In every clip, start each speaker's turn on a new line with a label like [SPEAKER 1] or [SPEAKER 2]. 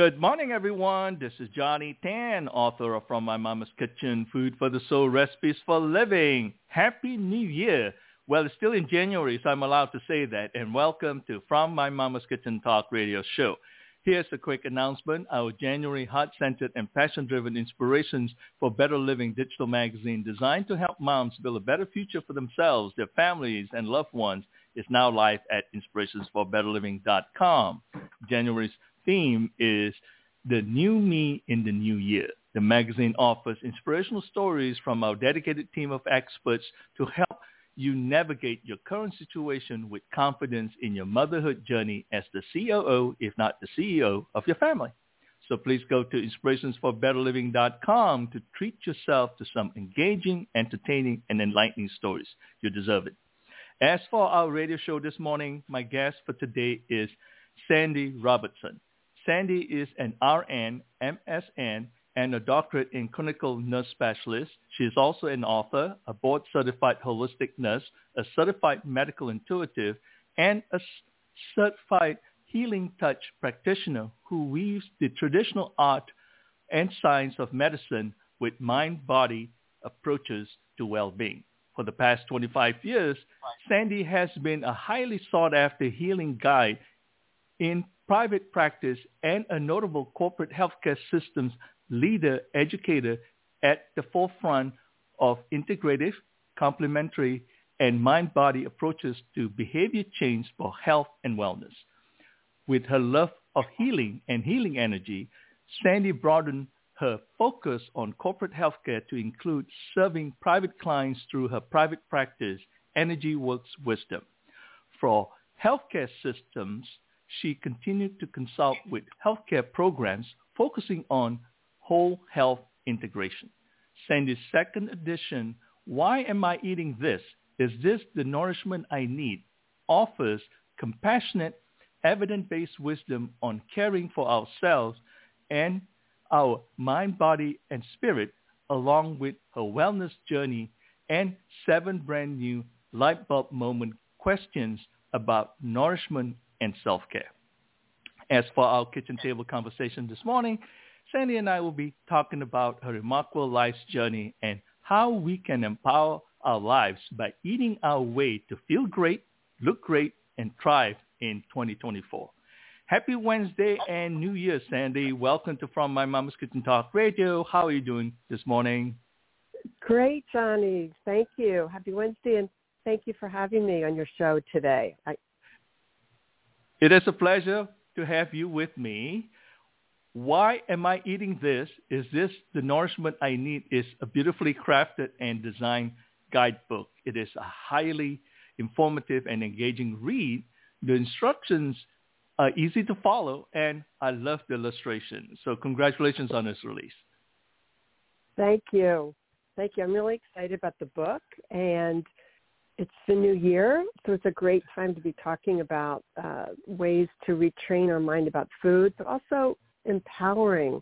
[SPEAKER 1] Good morning, everyone. This is Johnny Tan, author of From My Mama's Kitchen, Food for the Soul, Recipes for Living. Happy New Year. Well, it's still in January, so I'm allowed to say that. And welcome to From My Mama's Kitchen Talk radio show. Here's a quick announcement. Our January heart-centered and passion-driven inspirations for better living digital magazine designed to help moms build a better future for themselves, their families, and loved ones is now live at inspirationsforbetterliving.com. January's theme is the new me in the new year. The magazine offers inspirational stories from our dedicated team of experts to help you navigate your current situation with confidence in your motherhood journey as the COO, if not the CEO, of your family. So please go to inspirationsforbetterliving.com to treat yourself to some engaging, entertaining, and enlightening stories. You deserve it. As for our radio show this morning, my guest for today is Sandy Robertson. Sandy is an RN, MSN, and a doctorate in clinical nurse specialist. She is also an author, a board-certified holistic nurse, a certified medical intuitive, and a certified healing touch practitioner who weaves the traditional art and science of medicine with mind-body approaches to well-being. For the past 25 years, Sandy has been a highly sought-after healing guide in private practice and a notable corporate healthcare systems leader, educator at the forefront of integrative, complementary, and mind-body approaches to behavior change for health and wellness. With her love of healing and healing energy, Sandy broadened her focus on corporate healthcare to include serving private clients through her private practice, Energy Works Wisdom. For healthcare systems, she continued to consult with healthcare programs focusing on whole health integration. Sandy's second edition, Why Am I Eating This? Is This the Nourishment I Need? offers compassionate, evidence-based wisdom on caring for ourselves and our mind, body, and spirit, along with her wellness journey and seven brand new light bulb moment questions about nourishment and self-care. As for our kitchen table conversation this morning, Sandy and I will be talking about her remarkable life's journey and how we can empower our lives by eating our way to feel great, look great, and thrive in 2024. Happy Wednesday and New Year, Sandy. Welcome to From My Mama's Kitchen Talk Radio. How are you doing this morning?
[SPEAKER 2] Great, Johnny. Thank you. Happy Wednesday, and thank you for having me on your show today. I...
[SPEAKER 1] It is a pleasure to have you with me. Why am I eating this? Is this the nourishment I need? Is a beautifully crafted and designed guidebook. It is a highly informative and engaging read. The instructions are easy to follow, and I love the illustration. So congratulations on this release.
[SPEAKER 2] Thank you. Thank you. I'm really excited about the book, and it's the new year, so it's a great time to be talking about uh, ways to retrain our mind about food, but also empowering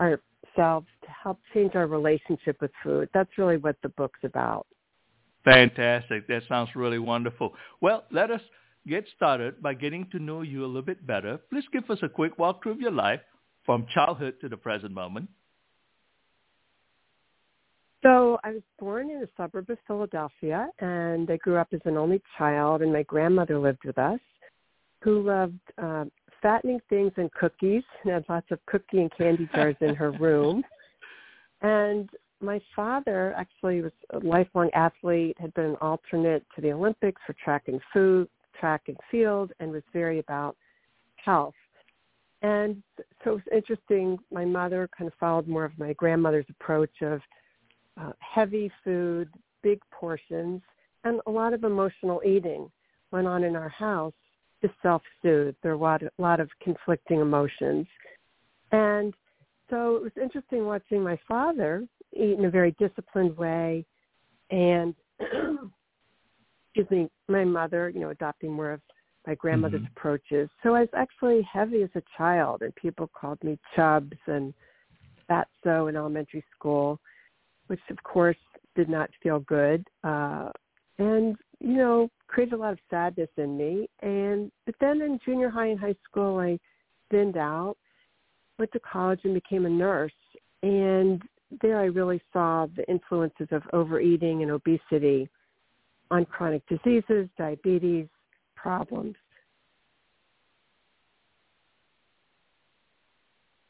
[SPEAKER 2] ourselves to help change our relationship with food. That's really what the book's about.
[SPEAKER 1] Fantastic. That sounds really wonderful. Well, let us get started by getting to know you a little bit better. Please give us a quick walkthrough of your life from childhood to the present moment.
[SPEAKER 2] So I was born in a suburb of Philadelphia, and I grew up as an only child, and my grandmother lived with us, who loved uh, fattening things and cookies, and had lots of cookie and candy jars in her room. And my father actually was a lifelong athlete, had been an alternate to the Olympics for track and food, track and field, and was very about health. And so it was interesting. My mother kind of followed more of my grandmother's approach of uh, heavy food, big portions, and a lot of emotional eating went on in our house to self-soothe. There were a lot, a lot of conflicting emotions. And so it was interesting watching my father eat in a very disciplined way and, excuse me, my mother, you know, adopting more of my grandmother's mm-hmm. approaches. So I was actually heavy as a child and people called me chubs and fatso in elementary school which of course did not feel good. Uh, and, you know, created a lot of sadness in me. And, but then in junior high and high school, I thinned out went to college and became a nurse. And there I really saw the influences of overeating and obesity on chronic diseases, diabetes, problems.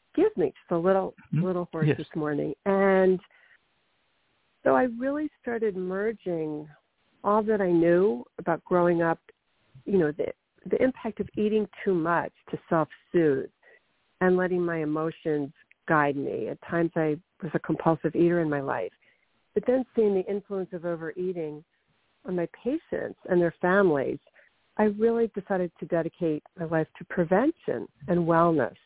[SPEAKER 2] Excuse me, just a little mm-hmm. little hoarse yes. this morning. And so I really started merging all that I knew about growing up, you know, the the impact of eating too much to self-soothe and letting my emotions guide me. At times I was a compulsive eater in my life. But then seeing the influence of overeating on my patients and their families, I really decided to dedicate my life to prevention and wellness.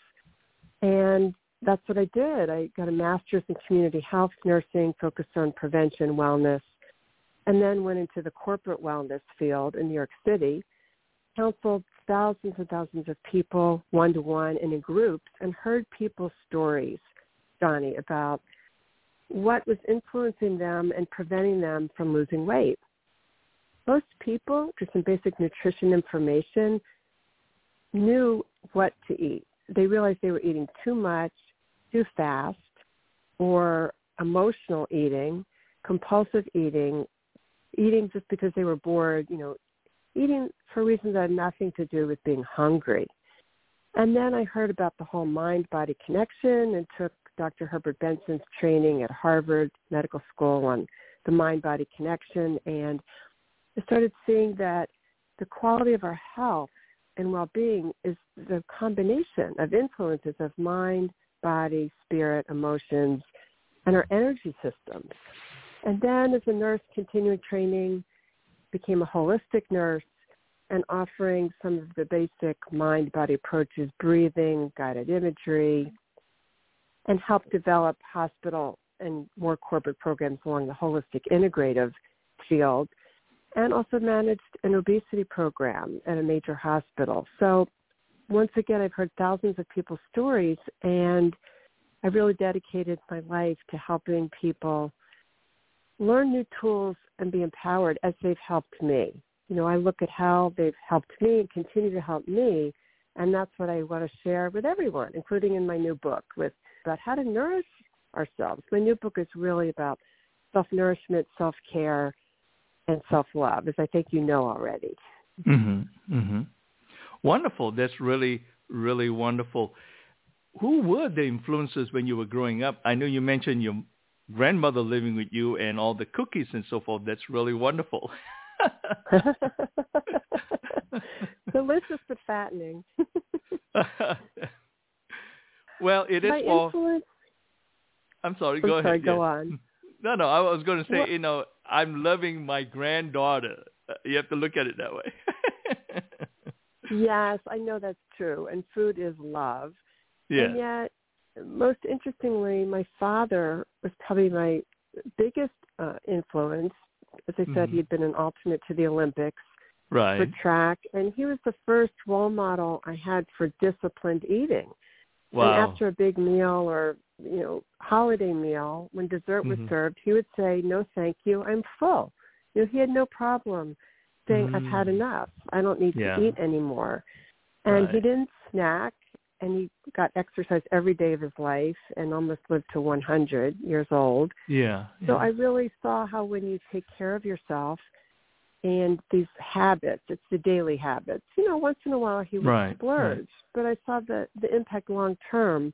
[SPEAKER 2] And that's what I did. I got a master's in community health nursing focused on prevention, wellness, and then went into the corporate wellness field in New York City, counseled thousands and thousands of people one-to-one and in groups and heard people's stories, Johnny, about what was influencing them and preventing them from losing weight. Most people, through some basic nutrition information, knew what to eat. They realized they were eating too much, too fast, or emotional eating, compulsive eating, eating just because they were bored, you know, eating for reasons that had nothing to do with being hungry. And then I heard about the whole mind-body connection and took Dr. Herbert Benson's training at Harvard Medical School on the mind-body connection. And I started seeing that the quality of our health and well-being is the combination of influences of mind, body, spirit, emotions, and our energy systems. And then as a nurse, continuing training, became a holistic nurse and offering some of the basic mind-body approaches, breathing, guided imagery, and helped develop hospital and more corporate programs along the holistic integrative field, and also managed an obesity program at a major hospital. So once again, I've heard thousands of people's stories, and I really dedicated my life to helping people learn new tools and be empowered as they've helped me. You know, I look at how they've helped me and continue to help me, and that's what I want to share with everyone, including in my new book with about how to nourish ourselves. My new book is really about self-nourishment, self-care, and self-love, as I think you know already.
[SPEAKER 1] Mhm. Mhm. Wonderful. That's really really wonderful. Who were the influences when you were growing up? I know you mentioned your grandmother living with you and all the cookies and so forth. That's really wonderful.
[SPEAKER 2] Delicious but fattening.
[SPEAKER 1] well, it is
[SPEAKER 2] My
[SPEAKER 1] all.
[SPEAKER 2] Influence...
[SPEAKER 1] I'm sorry.
[SPEAKER 2] I'm
[SPEAKER 1] go
[SPEAKER 2] sorry,
[SPEAKER 1] ahead.
[SPEAKER 2] Go on.
[SPEAKER 1] No, no. I was going to say, well, you know, I'm loving my granddaughter. Uh, you have to look at it that way.
[SPEAKER 2] Yes, I know that's true, and food is love.
[SPEAKER 1] Yeah.
[SPEAKER 2] And yet, most interestingly, my father was probably my biggest uh, influence. As I said, mm-hmm. he had been an alternate to the Olympics
[SPEAKER 1] right.
[SPEAKER 2] for track, and he was the first role model I had for disciplined eating.
[SPEAKER 1] Wow.
[SPEAKER 2] And after a big meal or you know holiday meal, when dessert was mm-hmm. served, he would say, "No, thank you, I'm full." You know, he had no problem saying, mm. "I've had mm. enough. I don't need
[SPEAKER 1] yeah.
[SPEAKER 2] to eat anymore." And
[SPEAKER 1] right.
[SPEAKER 2] he didn't snack and he got exercise every day of his life and almost lived to 100 years old.
[SPEAKER 1] Yeah.
[SPEAKER 2] yeah. So I really saw how when you take care of yourself and these habits, it's the daily habits. You know, once in a while he would
[SPEAKER 1] right,
[SPEAKER 2] splurge,
[SPEAKER 1] right.
[SPEAKER 2] but I saw the the impact long term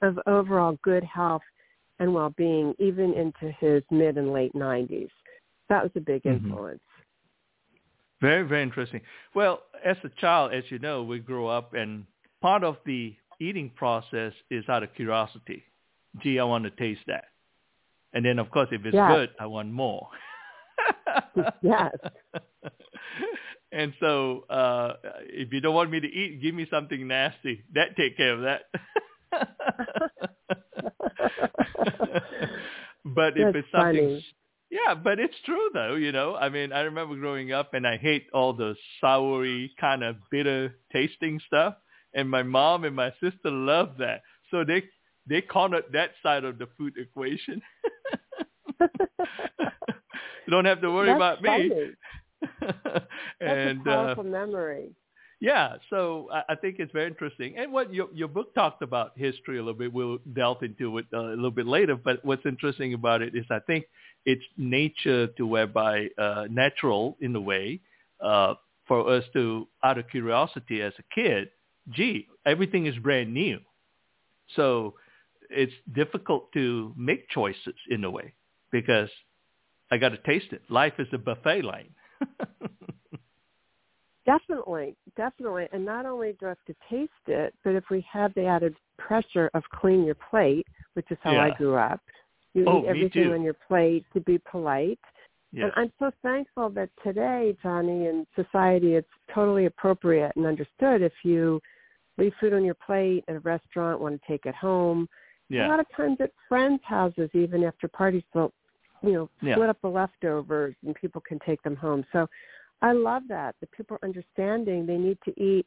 [SPEAKER 2] of overall good health and well-being even into his mid and late 90s. That was a big mm-hmm. influence.
[SPEAKER 1] Very, very interesting. Well, as a child, as you know, we grew up and part of the eating process is out of curiosity. Gee, I want to taste that. And then, of course, if it's
[SPEAKER 2] yes.
[SPEAKER 1] good, I want more.
[SPEAKER 2] yes.
[SPEAKER 1] And so, uh, if you don't want me to eat, give me something nasty. That take care of that. but if
[SPEAKER 2] That's
[SPEAKER 1] it's something
[SPEAKER 2] funny.
[SPEAKER 1] Yeah, but it's true though, you know. I mean, I remember growing up and I hate all the soury kind of bitter tasting stuff and my mom and my sister love that. So they they cornered that side of the food equation. you don't have to worry
[SPEAKER 2] That's
[SPEAKER 1] about
[SPEAKER 2] funny.
[SPEAKER 1] me.
[SPEAKER 2] That's a powerful
[SPEAKER 1] uh,
[SPEAKER 2] memory.
[SPEAKER 1] yeah, so I, I think it's very interesting. And what your your book talked about history a little bit. We'll delve into it uh, a little bit later. But what's interesting about it is I think it's nature to whereby uh, natural in a way uh, for us to out of curiosity as a kid. Gee, everything is brand new, so it's difficult to make choices in a way because I got to taste it. Life is a buffet line.
[SPEAKER 2] Definitely, definitely. And not only do I have to taste it, but if we have the added pressure of clean your plate, which is how
[SPEAKER 1] yeah.
[SPEAKER 2] I grew up, you
[SPEAKER 1] oh,
[SPEAKER 2] eat everything on your plate to be polite.
[SPEAKER 1] Yes.
[SPEAKER 2] And I'm so thankful that today, Johnny, in society, it's totally appropriate and understood if you leave food on your plate at a restaurant, want to take it home.
[SPEAKER 1] yeah.
[SPEAKER 2] A lot of times at friends' houses, even after parties, they'll, you know,
[SPEAKER 1] Yeah.
[SPEAKER 2] split up the leftovers and people can take them home. So I love that. The people are understanding they need to eat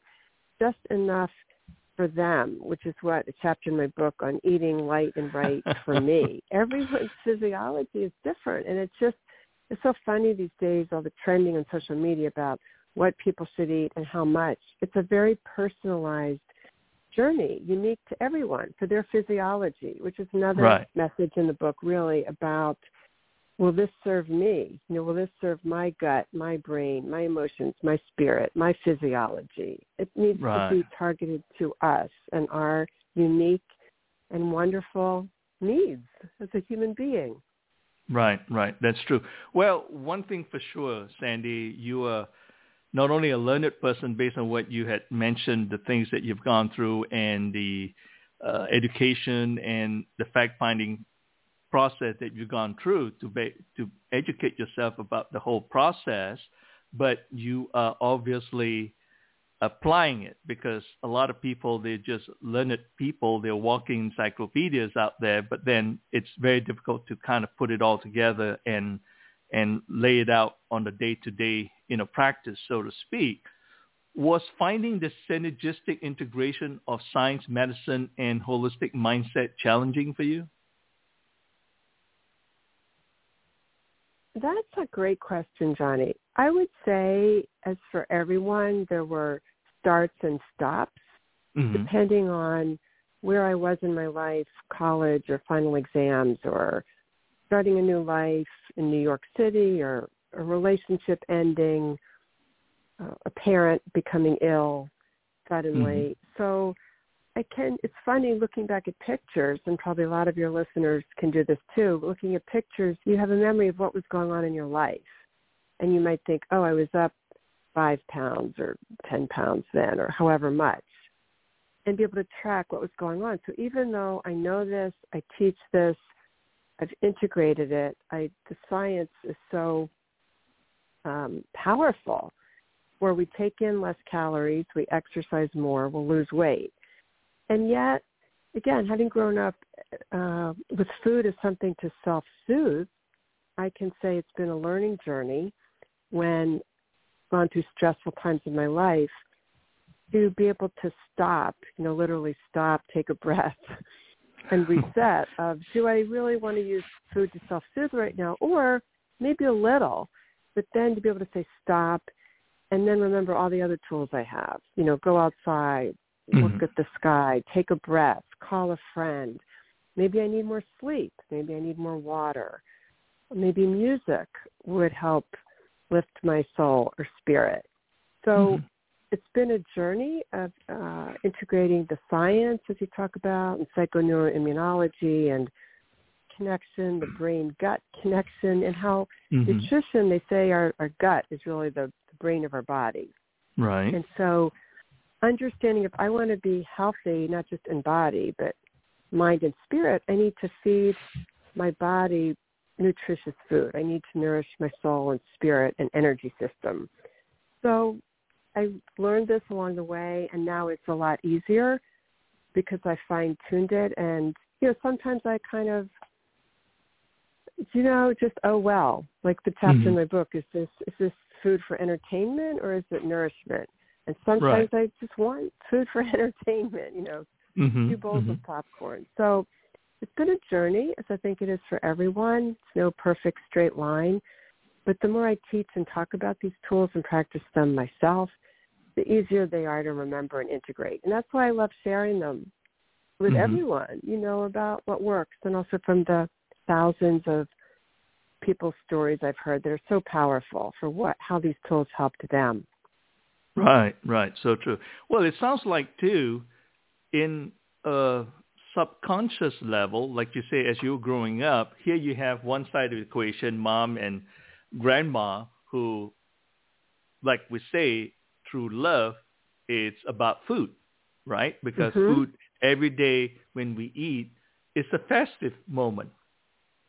[SPEAKER 2] just enough for them, which is what a chapter in my book on eating light and right for me. Everyone's physiology is different and it's just it's so funny these days all the trending on social media about what people should eat and how much. It's a very personalized journey, unique to everyone for their physiology, which is another
[SPEAKER 1] Right.
[SPEAKER 2] message in the book really about will this serve me? You know, will this serve my gut, my brain, my emotions, my spirit, my physiology? It needs
[SPEAKER 1] Right.
[SPEAKER 2] to be targeted to us and our unique and wonderful needs as a human being.
[SPEAKER 1] Right, right. That's true. Well, one thing for sure, Sandy, you are not only a learned person based on what you had mentioned, the things that you've gone through and the uh, education and the fact-finding process that you've gone through to be, to educate yourself about the whole process, but you are obviously applying it because a lot of people they're just learned people they're walking encyclopedias out there but then it's very difficult to kind of put it all together and and lay it out on the day to day you know practice so to speak. Was finding the synergistic integration of science medicine and holistic mindset challenging for you
[SPEAKER 2] That's a great question, Johnny. I would say, as for everyone, there were starts and stops
[SPEAKER 1] mm-hmm.
[SPEAKER 2] depending on where I was in my life, college or final exams or starting a new life in New York City or a relationship ending, uh, a parent becoming ill suddenly. So I can, it's funny looking back at pictures, and probably a lot of your listeners can do this too. Looking at pictures, you have a memory of what was going on in your life. And you might think, oh, I was up five pounds or 10 pounds then, or however much, and be able to track what was going on. So even though I know this, I teach this, I've integrated it, I, the science is so um, powerful where we take in less calories, we exercise more, we'll lose weight. And yet, again, having grown up uh, with food as something to self-soothe, I can say it's been a learning journey when gone through stressful times in my life to be able to stop, you know, literally stop, take a breath and reset of do I really want to use food to self-soothe right now? Or maybe a little, but then to be able to say stop and then remember all the other tools I have, you know, go outside, look
[SPEAKER 1] Mhm.
[SPEAKER 2] at the sky, take a breath, call a friend. Maybe I need more sleep. Maybe I need more water. Maybe music would help lift my soul or spirit. So
[SPEAKER 1] Mhm.
[SPEAKER 2] it's been a journey of uh, integrating the science, as you talk about, and psychoneuroimmunology and connection, the brain-gut connection, and how
[SPEAKER 1] Mhm.
[SPEAKER 2] nutrition, they say our, our gut is really the, the brain of our body.
[SPEAKER 1] right
[SPEAKER 2] And so understanding if I want to be healthy, not just in body, but mind and spirit, I need to feed my body nutritious food. I need to nourish my soul and spirit and energy system. So I learned this along the way and now it's a lot easier because I fine tuned it and you know, sometimes I kind of you know, just oh well. Like the chapter in
[SPEAKER 1] Mhm.
[SPEAKER 2] my book, is this is this food for entertainment or is it nourishment? And sometimes I just want food for entertainment, you know,
[SPEAKER 1] Mhm.
[SPEAKER 2] two bowls
[SPEAKER 1] Mhm.
[SPEAKER 2] of popcorn. So it's been a journey, as I think it is for everyone. It's no perfect straight line. But the more I teach and talk about these tools and practice them myself, the easier they are to remember and integrate. And that's why I love sharing them with mm-hmm. everyone, you know, about what works and also from the thousands of people's stories I've heard that are so powerful for what how these tools helped them.
[SPEAKER 1] Right, right, so true. Well, it sounds like too, in a subconscious level, like you say, as you're growing up, here you have one side of the equation, mom and grandma, who, like we say, through love, it's about food, right? Because mm-hmm. food every day when we eat, it's a festive moment.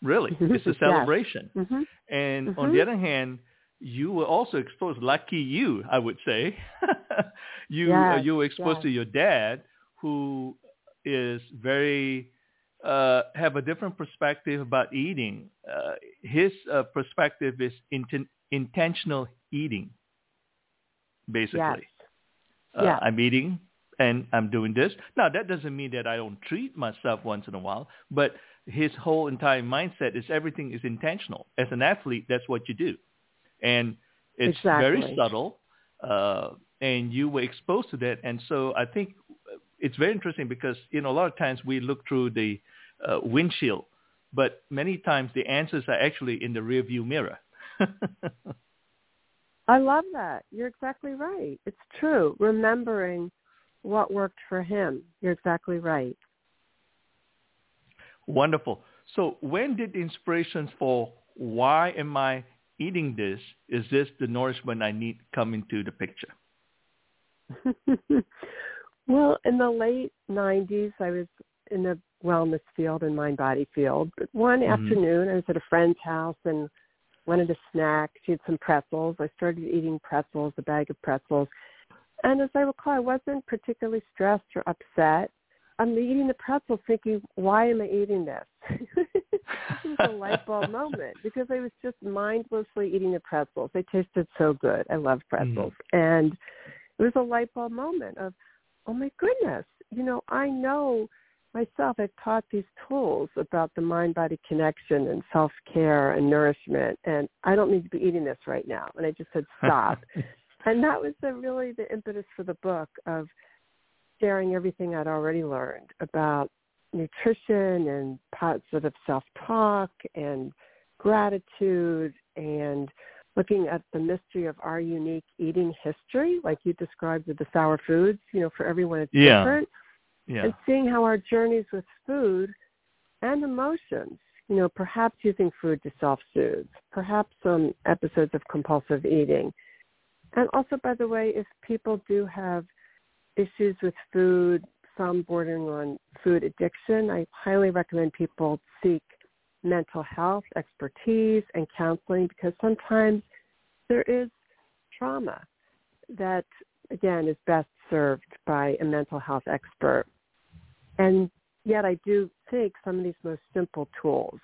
[SPEAKER 1] Really, mm-hmm. it's a celebration. Yes. Mm-hmm. And mm-hmm. on the other hand, you were also exposed. Lucky you, I would say. you yes. uh, you were exposed yes. to your dad, who is very uh, have a different perspective about eating. Uh, his uh, perspective is inten- intentional eating, basically. Yes. Uh, yeah. I'm eating and I'm doing this. Now, that doesn't mean that I don't treat myself once in a while, but his whole entire mindset is everything is intentional. As an athlete, that's what you do. And it's exactly. very subtle, uh, and you were exposed to that. And so I think it's very interesting because, you know, a lot of times we look through the uh, windshield, but many times the answers are actually in the rearview mirror.
[SPEAKER 2] I love that. You're exactly right. It's true. Remembering what worked for him. You're exactly right.
[SPEAKER 1] Wonderful. So when did the inspirations for why am I eating this? Is this the nourishment I need come into the picture?
[SPEAKER 2] well, in the late 90s, I was in the wellness field and mind body field. But one mm-hmm. afternoon, I was at a friend's house and wanted a snack. She had some pretzels. I started eating pretzels, a bag of pretzels. And as I recall, I wasn't particularly stressed or upset. I'm eating the pretzels thinking, why am I eating this? it was a light bulb moment because I was just mindlessly eating the pretzels. They tasted so good. I love pretzels. Mm. And it was a light bulb moment of, oh my goodness, you know, I know myself, I've taught these tools about the mind-body connection and self-care and nourishment, and I don't need to be eating this right now. And I just said, stop. and that was the, really the impetus for the book of sharing everything I'd already learned about nutrition and positive self-talk and gratitude and looking at the mystery of our unique eating history, like you described with the sour foods. You know, for everyone it's yeah. different. Yeah. And seeing how our journeys with food and emotions, you know, perhaps using food to self-soothe, perhaps some episodes of compulsive eating, and also, by the way, if people do have issues with food, some bordering on food addiction, I highly recommend people seek mental health expertise and counseling because sometimes there is trauma that, again, is best served by a mental health expert. And yet I do think some of these most simple tools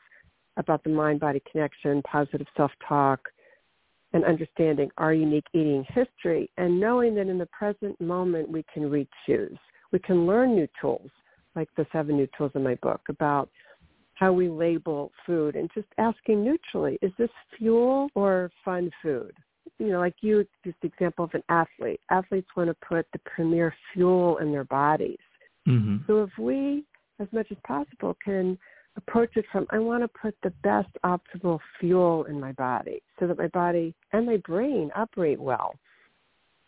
[SPEAKER 2] about the mind-body connection, positive self-talk, and understanding our unique eating history and knowing that in the present moment we can re-choose. We can learn new tools, like the seven new tools in my book, about how we label food and just asking neutrally, is this fuel or fun food? You know, like you, just the example of an athlete. Athletes want to put the premier fuel in their bodies. Mm-hmm. So if we, as much as possible, can approach it from I want to put the best optimal fuel in my body so that my body and my brain operate well.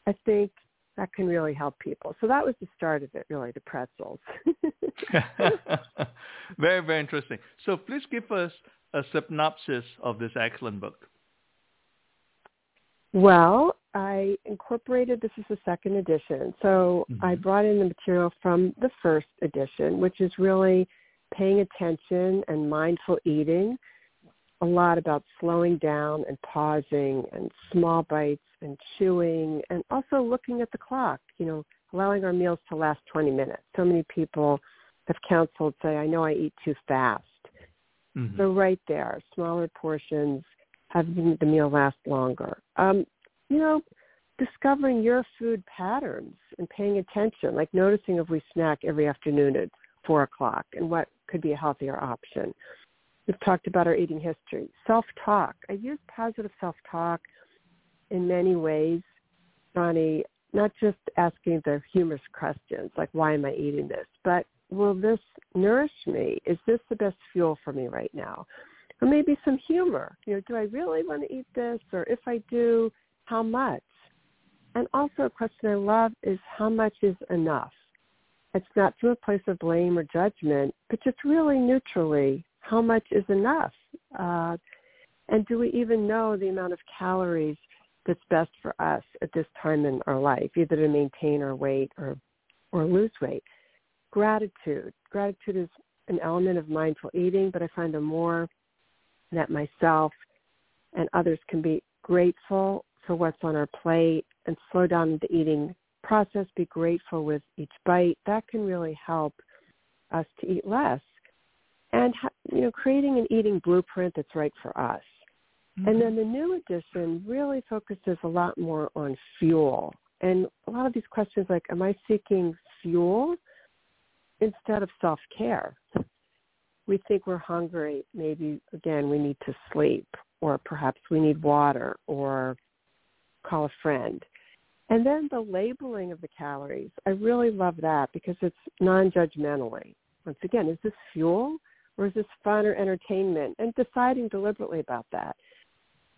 [SPEAKER 2] I think that can really help people. So that was the start of it, really, the pretzels.
[SPEAKER 1] very, very interesting. So please give us a synopsis of this excellent book.
[SPEAKER 2] Well, I incorporated, this is the second edition. So mm-hmm. I brought in the material from the first edition, which is really paying attention and mindful eating, a lot about slowing down and pausing and small bites and chewing and also looking at the clock, you know, allowing our meals to last 20 minutes. So many people have counseled say, I know I eat too fast. Mm-hmm. So right there, smaller portions, having the meal last longer. Um, you know, discovering your food patterns and paying attention, like noticing if we snack every afternoon at four o'clock and what could be a healthier option. We've talked about our eating history. Self-talk. I use positive self-talk in many ways on a not just asking the humorous questions like, why am I eating this? But will this nourish me? Is this the best fuel for me right now? Or maybe some humor. You know, do I really want to eat this? Or if I do, how much? And also a question I love is how much is enough? It's not from a place of blame or judgment, but just really neutrally, how much is enough? Uh, and do we even know the amount of calories that's best for us at this time in our life, either to maintain our weight or, or lose weight? Gratitude. Gratitude is an element of mindful eating, but I find the more that myself and others can be grateful for what's on our plate and slow down the eating process, be grateful with each bite, that can really help us to eat less. And, you know, creating an eating blueprint that's right for us. Mm-hmm. And then the new edition really focuses a lot more on fuel. And a lot of these questions like, am I seeking fuel instead of self-care? We think we're hungry. Maybe, again, we need to sleep or perhaps we need water or call a friend. And then the labeling of the calories, I really love that because it's non-judgmentally. Once again, is this fuel or is this fun or entertainment? And deciding deliberately about that.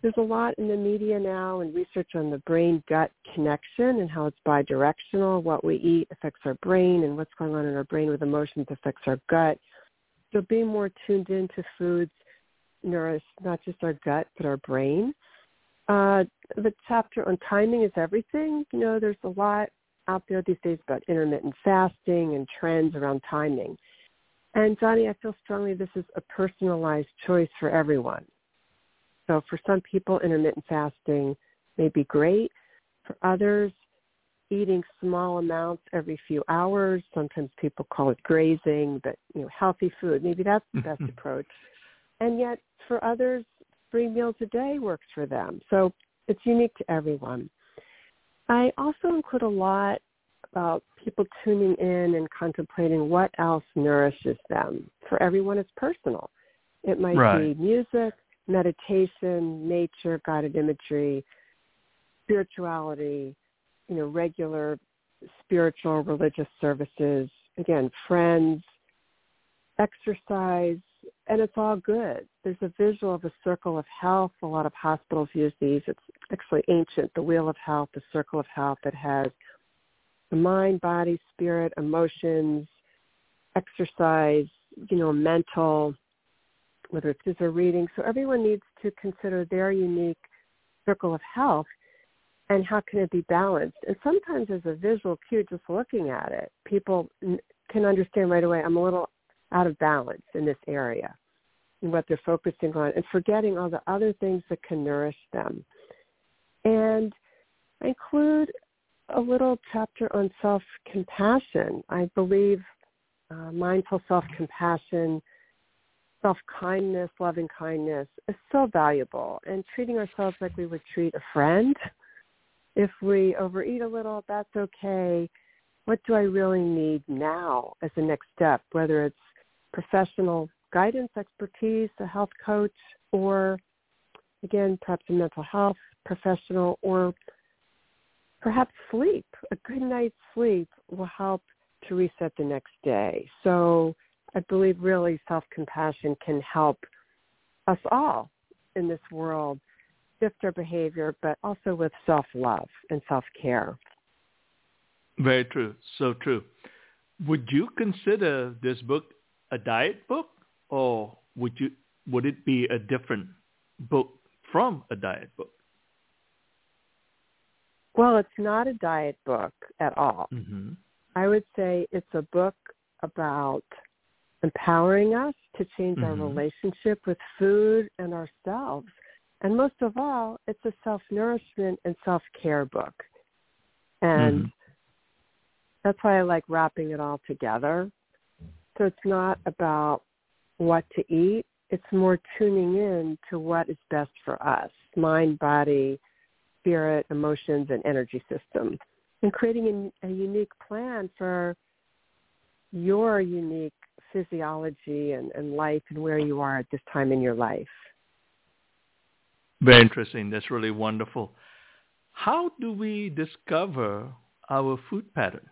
[SPEAKER 2] There's a lot in the media now and research on the brain-gut connection and how it's bidirectional. What we eat affects our brain and what's going on in our brain with emotions affects our gut. So being more tuned into foods nourish not just our gut but our brain uh, the chapter on timing is everything. You know, there's a lot out there these days about intermittent fasting and trends around timing. And Johnny, I feel strongly this is a personalized choice for everyone. So for some people, intermittent fasting may be great. For others, eating small amounts every few hours. Sometimes people call it grazing, but you know, healthy food. Maybe that's the best approach. And yet, for others, three meals a day works for them. So it's unique to everyone. I also include a lot about people tuning in and contemplating what else nourishes them. For everyone, it's personal. It might
[SPEAKER 1] right.
[SPEAKER 2] be music, meditation, nature, guided imagery, spirituality, you know, regular spiritual religious services, again, friends, exercise, and it's all good. There's a visual of a circle of health. A lot of hospitals use these. It's actually ancient, the wheel of health, the circle of health that has the mind, body, spirit, emotions, exercise, you know, mental, whether it's this or reading. So everyone needs to consider their unique circle of health and how can it be balanced. And sometimes as a visual cue, just looking at it, people can understand right away, I'm a little out of balance in this area and what they're focusing on and forgetting all the other things that can nourish them. And I include a little chapter on self-compassion. I believe uh, mindful self-compassion, self-kindness, loving kindness is so valuable and treating ourselves like we would treat a friend. If we overeat a little, that's okay. What do I really need now as the next step, whether it's professional guidance, expertise, a health coach, or again, perhaps a mental health professional, or perhaps sleep. A good night's sleep will help to reset the next day. So I believe really self-compassion can help us all in this world shift our behavior, but also with self-love and self-care.
[SPEAKER 1] Very true. So true. Would you consider this book a diet book, or would you would it be a different book from a diet book?
[SPEAKER 2] Well, it's not a diet book at all.
[SPEAKER 1] Mm-hmm.
[SPEAKER 2] I would say it's a book about empowering us to change
[SPEAKER 1] mm-hmm.
[SPEAKER 2] our relationship with food and ourselves. And most of all, it's a self-nourishment and self-care book. And mm-hmm. that's why I like wrapping it all together so it's not about what to eat. It's more tuning in to what is best for us, mind, body, spirit, emotions, and energy system, and creating a, a unique plan for your unique physiology and, and life and where you are at this time in your life.
[SPEAKER 1] Very interesting. That's really wonderful. How do we discover our food patterns?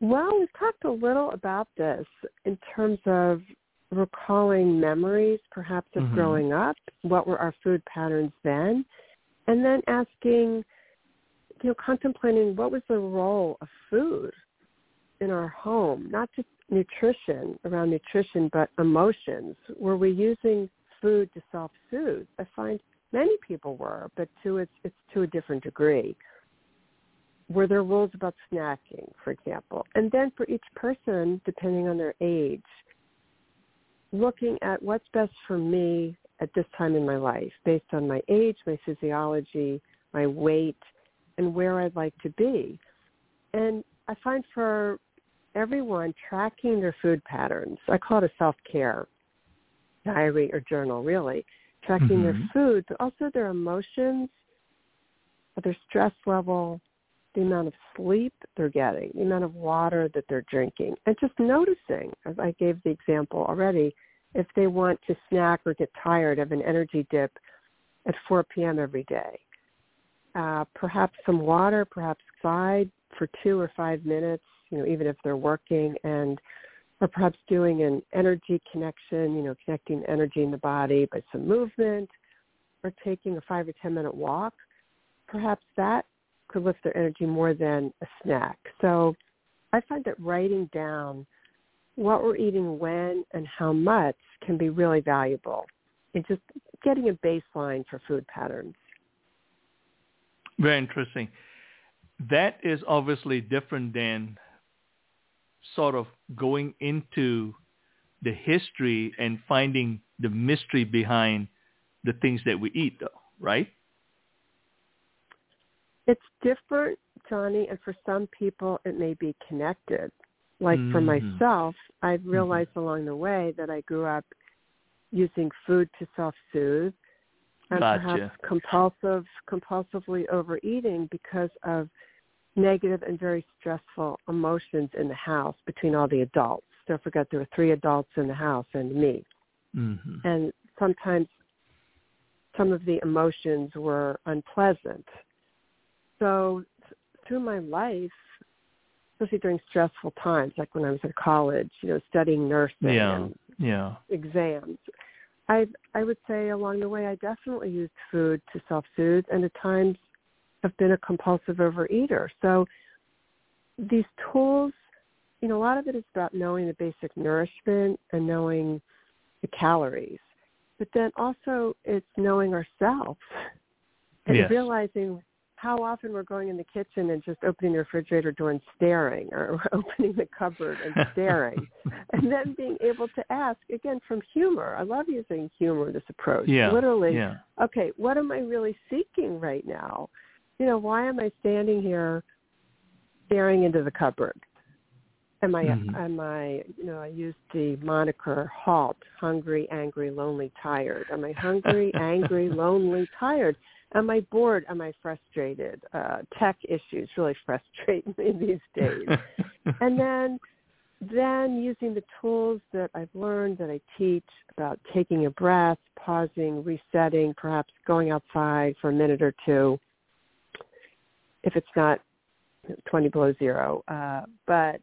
[SPEAKER 2] Well, we've talked a little about this in terms of recalling memories, perhaps of
[SPEAKER 1] Mhm.
[SPEAKER 2] growing up. What were our food patterns then? And then asking, you know, contemplating what was the role of food in our home, not just nutrition, around nutrition, but emotions. Were we using food to self-soothe? I find many people were, but to its, it's to a different degree. Were there rules about snacking, for example? And then for each person, depending on their age, looking at what's best for me at this time in my life based on my age, my physiology, my weight, and where I'd like to be. And I find for everyone tracking their food patterns, I call it a self-care diary or journal really, tracking their
[SPEAKER 1] Mhm.
[SPEAKER 2] food, but also their emotions, their stress level, the amount of sleep they're getting, the amount of water that they're drinking, and just noticing, as I gave the example already, if they want to snack or get tired of an energy dip at 4 p.m. every day. Uh, perhaps some water, perhaps side for two or five minutes, you know, even if they're working, and or perhaps doing an energy connection, you know, connecting energy in the body by some movement, or taking a five or ten minute walk. Perhaps that could lift their energy more than a snack. So I find that writing down what we're eating when and how much can be really valuable in just getting a baseline for food patterns.
[SPEAKER 1] Very interesting. That is obviously different than sort of going into the history and finding the mystery behind the things that we eat, though, right?
[SPEAKER 2] It's different, Johnny, and for some people it may be connected. Like for
[SPEAKER 1] Mhm.
[SPEAKER 2] myself, I've realized along the way that I grew up using food to self-soothe and
[SPEAKER 1] Gotcha.
[SPEAKER 2] perhaps compulsive, compulsively overeating because of negative and very stressful emotions in the house between all the adults. Don't forget there were three adults in the house and me.
[SPEAKER 1] hmm
[SPEAKER 2] And sometimes some of the emotions were unpleasant. So through my life, especially during stressful times, like when I was in college, you know, studying nursing
[SPEAKER 1] Yeah.
[SPEAKER 2] and
[SPEAKER 1] Yeah.
[SPEAKER 2] exams, I I would say along the way I definitely used food to self-soothe, and at times have been a compulsive overeater. So these tools, you know, a lot of it is about knowing the basic nourishment and knowing the calories, but then also it's knowing ourselves and
[SPEAKER 1] Yes.
[SPEAKER 2] realizing how often we're going in the kitchen and just opening the refrigerator door and staring or opening the cupboard and staring and then being able to ask again from humor i love using humor in this approach
[SPEAKER 1] Yeah.
[SPEAKER 2] literally
[SPEAKER 1] Yeah.
[SPEAKER 2] okay what am i really seeking right now you know why am i standing here staring into the cupboard am i
[SPEAKER 1] Mhm.
[SPEAKER 2] am i you know i used the moniker halt hungry angry lonely tired am i hungry angry lonely tired am i bored? Am i frustrated? Uh tech issues really frustrate me these days. And then then using the tools that I've learned that I teach about taking a breath, pausing, resetting, perhaps going outside for a minute or two if it's not 20 below zero, uh, but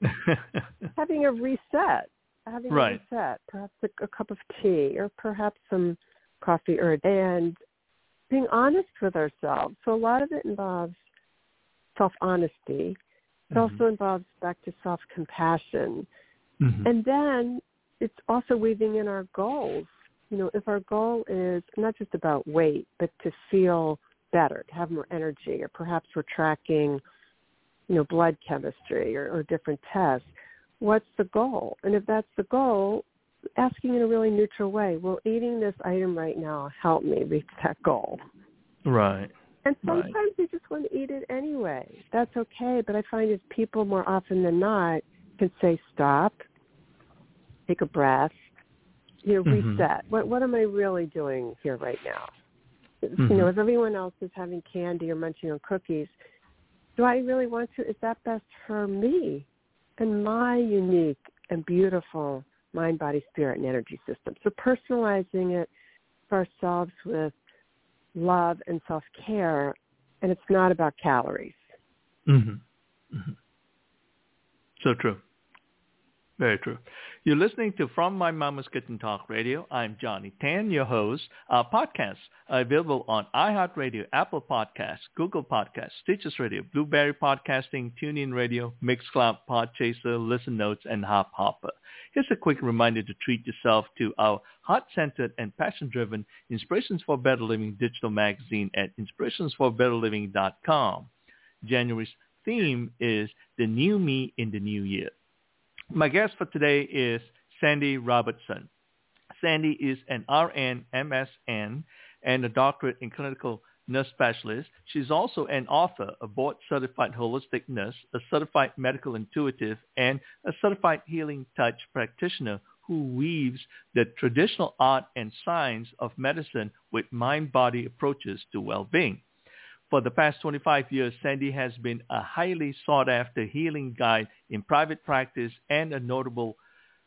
[SPEAKER 2] having a reset, having
[SPEAKER 1] Right.
[SPEAKER 2] a reset, perhaps a, a cup of tea or perhaps some coffee or and being honest with ourselves. So a lot of it involves self-honesty. It
[SPEAKER 1] Mhm.
[SPEAKER 2] also involves back to self-compassion.
[SPEAKER 1] Mhm.
[SPEAKER 2] And then it's also weaving in our goals. You know, if our goal is not just about weight, but to feel better, to have more energy, or perhaps we're tracking, you know, blood chemistry or, or different tests, what's the goal? And if that's the goal, asking in a really neutral way, will eating this item right now help me reach that goal?
[SPEAKER 1] right.
[SPEAKER 2] And
[SPEAKER 1] Right.
[SPEAKER 2] sometimes you just want to eat it anyway. That's okay. But I find as people more often than not can say stop, take a breath, you know,
[SPEAKER 1] Mhm.
[SPEAKER 2] reset. What what am I really doing here right now? You
[SPEAKER 1] Mhm.
[SPEAKER 2] know, if everyone else is having candy or munching on cookies, do I really want to? Is that best for me and my unique and beautiful mind, body, spirit, and energy system? So personalizing it for ourselves with love and self-care and it's not about calories.
[SPEAKER 1] Mm-hmm. Mm-hmm. So true. Very true. You're listening to From My Mama's Kitchen Talk Radio. I'm Johnny Tan, your host. Our podcasts are available on iHeartRadio, Apple Podcasts, Google Podcasts, Stitcher Radio, Blueberry Podcasting, TuneIn Radio, Mixcloud, Podchaser, Listen Notes, and Hop Hopper. Here's a quick reminder to treat yourself to our heart-centered and passion-driven Inspirations for Better Living digital magazine at inspirationsforbetterliving.com. January's theme is the new me in the new year. My guest for today is Sandy Robertson. Sandy is an RN, MSN, and a doctorate in clinical nurse specialist. She's also an author, a board-certified holistic nurse, a certified medical intuitive, and a certified healing touch practitioner who weaves the traditional art and science of medicine with mind-body approaches to well-being. For the past 25 years, Sandy has been a highly sought-after healing guide in private practice and a notable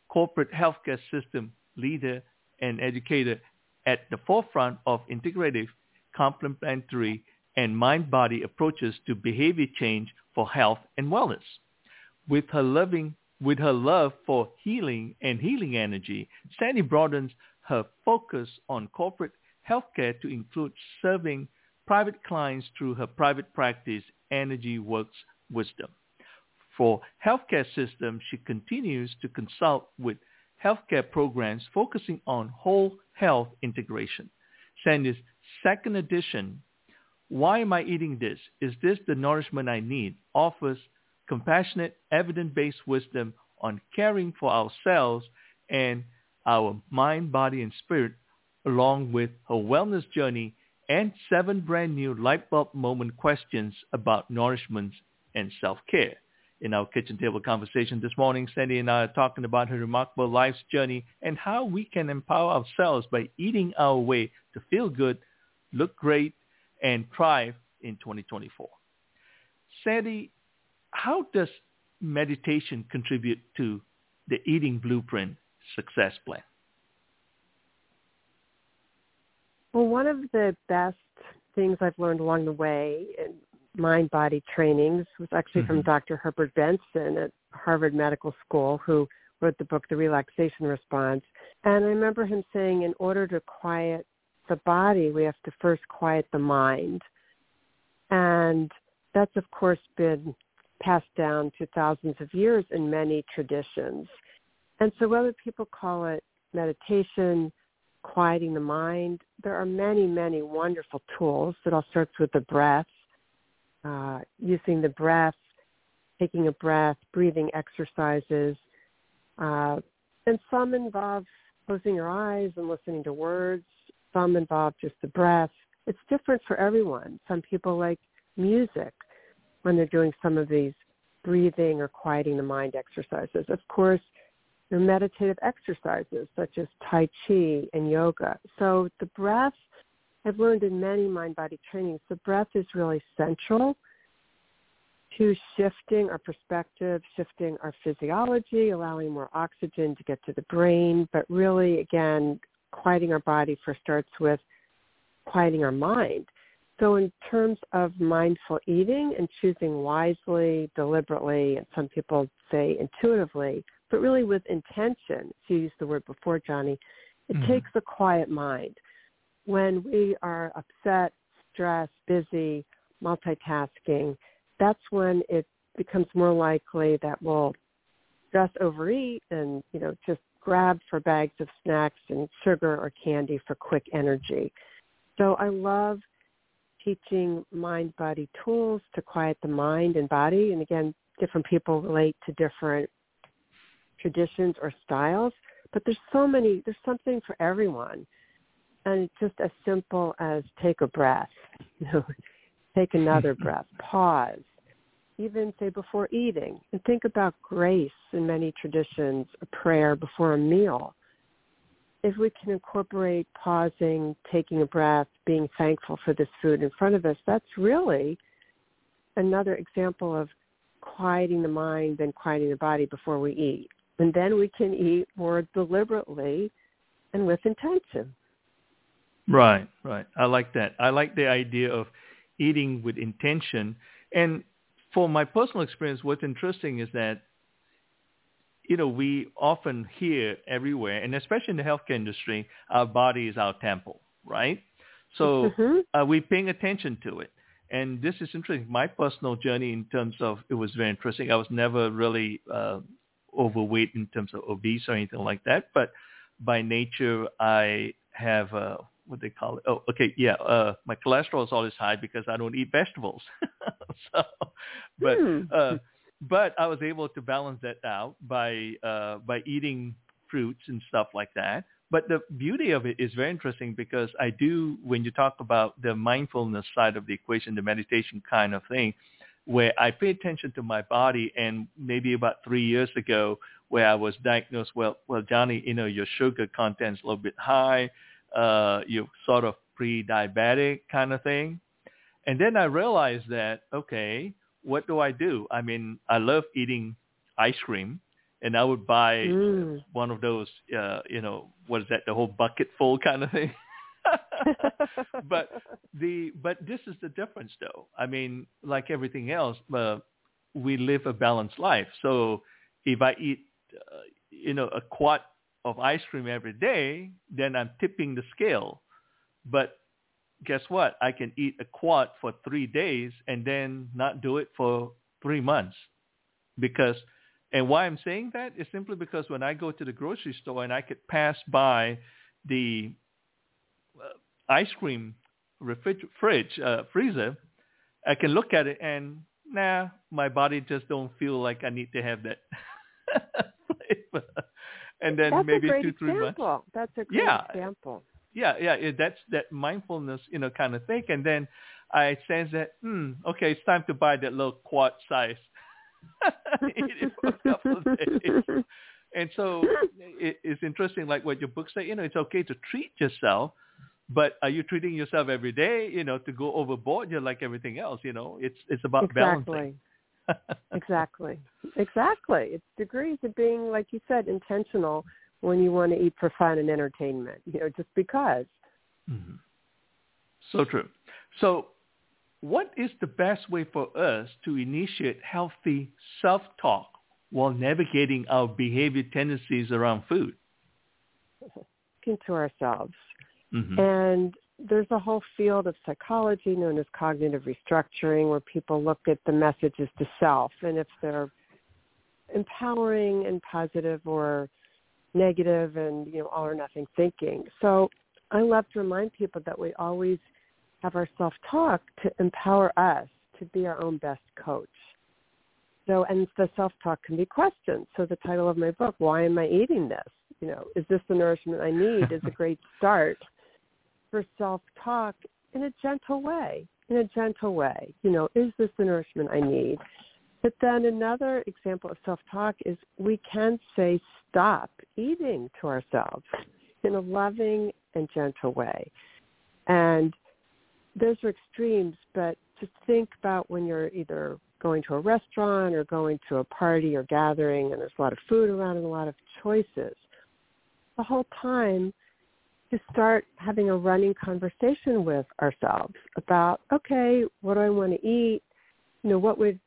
[SPEAKER 1] corporate healthcare system leader and educator at the forefront of integrative, complementary, and mind-body approaches to behavior change for health and wellness. With her loving with her love for healing and healing energy, Sandy broadens her focus on corporate healthcare to include serving private clients through her private practice, Energy Works Wisdom. For healthcare systems, she continues to consult with healthcare programs focusing on whole health integration. Sandy's second edition, Why Am I Eating This? Is This the Nourishment I Need? offers compassionate, evidence-based wisdom on caring for ourselves and our mind, body, and spirit, along with her wellness journey and seven brand new light bulb moment questions about nourishment and self-care. In our kitchen table conversation this morning, Sandy and I are talking about her remarkable life's journey and how we can empower ourselves by eating our way to feel good, look great, and thrive in 2024. Sandy, how does meditation contribute to the Eating Blueprint success plan?
[SPEAKER 2] Well, one of the best things I've learned along the way in mind-body trainings was actually mm-hmm. from Dr. Herbert Benson at Harvard Medical School, who wrote the book The Relaxation Response. And I remember him saying, in order to quiet the body, we have to first quiet the mind. And that's, of course, been passed down to thousands of years in many traditions. And so whether people call it meditation, quieting the mind. There are many, many wonderful tools. It all starts with the breath, uh, using the breath, taking a breath, breathing exercises. Uh, and some involve closing your eyes and listening to words. Some involve just the breath. It's different for everyone. Some people like music when they're doing some of these breathing or quieting the mind exercises. Of course, your meditative exercises such as Tai Chi and yoga. So the breath, I've learned in many mind-body trainings, the breath is really central to shifting our perspective, shifting our physiology, allowing more oxygen to get to the brain, but really, again, quieting our body first starts with quieting our mind. So in terms of mindful eating and choosing wisely, deliberately, and some people say intuitively, but really with intention, to use the word before, Johnny, it mm takes a quiet mind. When we are upset, stressed, busy, multitasking, that's when it becomes more likely that we'll just overeat and, you know, just grab for bags of snacks and sugar or candy for quick energy. So I love teaching mind-body tools to quiet the mind and body. And again, different people relate to different traditions or styles, but there's so many, there's something for everyone. And it's just as simple as take a breath, you know, take another breath, pause, even say before eating, and think about grace in many traditions, a prayer before a meal. If we can incorporate pausing, taking a breath, being thankful for this food in front of us, that's really another example of quieting the mind and quieting the body before we eat. And then we can eat more deliberately and with intention.
[SPEAKER 1] Right, right. I like that. I like the idea of eating with intention. And for my personal experience, what's interesting is that you know, we often hear everywhere, and especially in the healthcare industry, our body is our temple, right? So mm-hmm. uh, we're paying attention to it. And this is interesting. My personal journey in terms of it was very interesting. I was never really uh, overweight in terms of obese or anything like that, but by nature I have uh, what they call it. Oh, okay, yeah. Uh, my cholesterol is always high because I don't eat vegetables. so, but hmm. uh, but I was able to balance that out by uh, by eating fruits and stuff like that. But the beauty of it is very interesting because I do, when you talk about the mindfulness side of the equation, the meditation kind of thing, where I pay attention to my body and maybe about three years ago where I was diagnosed, well, well, Johnny, you know, your sugar content's a little bit high, uh, you're sort of pre-diabetic kind of thing. And then I realized that, okay, what do I do? I mean, I love eating ice cream and I would buy mm. one of those, uh, you know, what is that, the whole bucket full kind of thing. but the but this is the difference though. I mean, like everything else, uh, we live a balanced life. So if I eat, uh, you know, a quart of ice cream every day, then I'm tipping the scale. But guess what? I can eat a quart for three days and then not do it for three months because and why I'm saying that is simply because when I go to the grocery store and I could pass by the ice cream refrig- fridge uh, freezer, I can look at it and nah, my body just don't feel like I need to have that flavor. And then
[SPEAKER 2] That's
[SPEAKER 1] maybe
[SPEAKER 2] two,
[SPEAKER 1] example.
[SPEAKER 2] three months. That's a great
[SPEAKER 1] yeah.
[SPEAKER 2] example.
[SPEAKER 1] Yeah, yeah, that's that mindfulness, you know, kind of thing. And then I sense that, hmm, okay, it's time to buy that little quart size it for a couple days. And so it, it's interesting, like what your book say. You know, it's okay to treat yourself, but are you treating yourself every day? You know, to go overboard, you're like everything else. You know, it's it's about
[SPEAKER 2] exactly.
[SPEAKER 1] balancing.
[SPEAKER 2] exactly, exactly. It's degrees of being, like you said, intentional when you want to eat for fun and entertainment. You know, just because.
[SPEAKER 1] Mm-hmm. So true. So what is the best way for us to initiate healthy self-talk while navigating our behavior tendencies around food?
[SPEAKER 2] Looking to ourselves.
[SPEAKER 1] Mm-hmm.
[SPEAKER 2] And there's a whole field of psychology known as cognitive restructuring where people look at the messages to self and if they're empowering and positive or negative and you know all or nothing thinking. So I love to remind people that we always – have our self-talk to empower us to be our own best coach. So, and the self-talk can be questions. So the title of my book, Why Am I Eating This? You know, is this the nourishment I need? is a great start for self-talk in a gentle way, in a gentle way. You know, is this the nourishment I need? But then another example of self-talk is we can say stop eating to ourselves in a loving and gentle way. And those are extremes, but to think about when you're either going to a restaurant or going to a party or gathering and there's a lot of food around and a lot of choices, the whole time to start having a running conversation with ourselves about, okay, what do I want to eat? You know, what would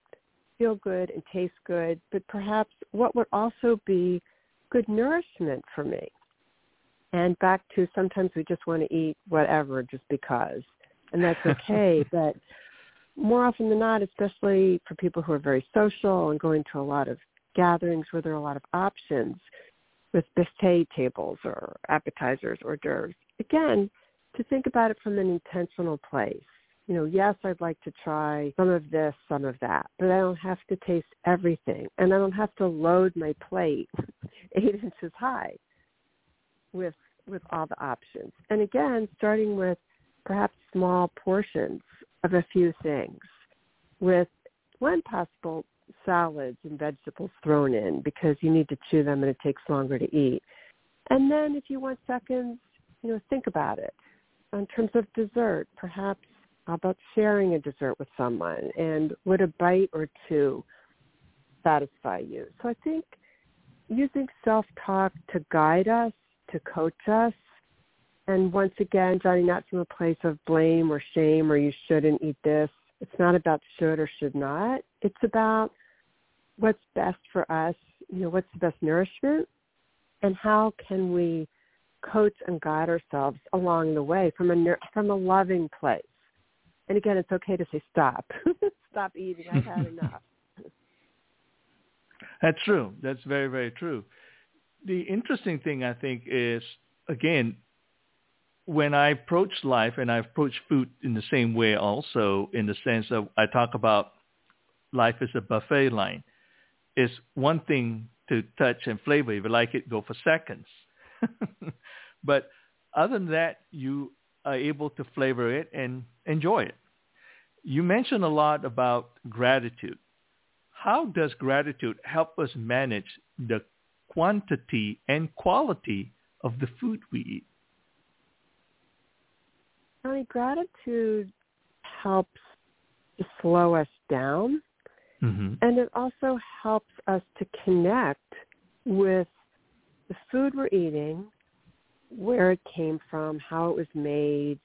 [SPEAKER 2] feel good and taste good, but perhaps what would also be good nourishment for me? And back to sometimes we just want to eat whatever just because and that's okay. but more often than not, especially for people who are very social and going to a lot of gatherings where there are a lot of options with buffet tables or appetizers or hors d'oeuvres, again, to think about it from an intentional place. You know, yes, I'd like to try some of this, some of that, but I don't have to taste everything. And I don't have to load my plate eight inches high with with all the options. And again, starting with perhaps small portions of a few things with when possible salads and vegetables thrown in because you need to chew them and it takes longer to eat. And then if you want seconds, you know, think about it. In terms of dessert, perhaps how about sharing a dessert with someone and would a bite or two satisfy you? So I think using self-talk to guide us, to coach us, And once again, Johnny, not from a place of blame or shame or you shouldn't eat this. It's not about should or should not. It's about what's best for us, you know, what's the best nourishment and how can we coach and guide ourselves along the way from a from a loving place. And again, it's okay to say stop. stop eating. I've had enough.
[SPEAKER 1] That's true. That's very, very true. The interesting thing I think is, again, when I approach life and I approach food in the same way also in the sense of I talk about life as a buffet line. It's one thing to touch and flavor. If you like it, go for seconds. but other than that, you are able to flavor it and enjoy it. You mentioned a lot about gratitude. How does gratitude help us manage the quantity and quality of the food we eat?
[SPEAKER 2] Honey, gratitude helps slow us down. Mm-hmm. And it also helps us to connect with the food we're eating, where it came from, how it was made,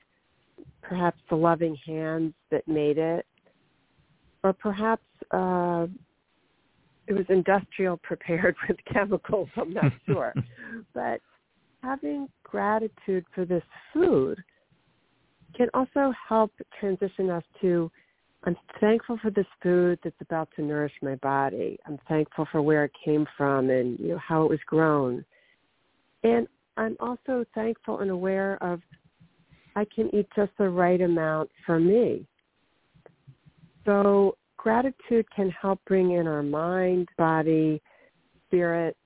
[SPEAKER 2] perhaps the loving hands that made it, or perhaps uh, it was industrial prepared with chemicals, I'm not sure. but having gratitude for this food can also help transition us to I'm thankful for this food that's about to nourish my body. I'm thankful for where it came from and you know how it was grown. And I'm also thankful and aware of I can eat just the right amount for me. So gratitude can help bring in our mind, body, spirit,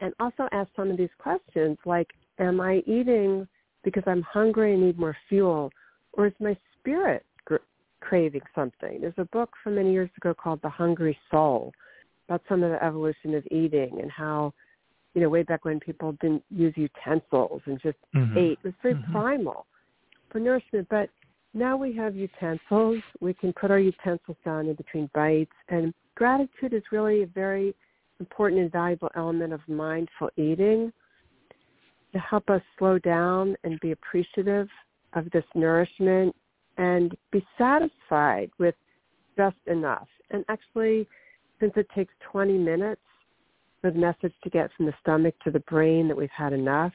[SPEAKER 2] and also ask some of these questions like, am I eating because I'm hungry and need more fuel? Or is my spirit craving something? There's a book from many years ago called The Hungry Soul about some of the evolution of eating and how, you know, way back when people didn't use utensils and just mm-hmm. ate. It was very mm-hmm. primal for nourishment. But now we have utensils. We can put our utensils down in between bites. And gratitude is really a very important and valuable element of mindful eating to help us slow down and be appreciative of this nourishment and be satisfied with just enough. And actually, since it takes 20 minutes for the message to get from the stomach to the brain that we've had enough,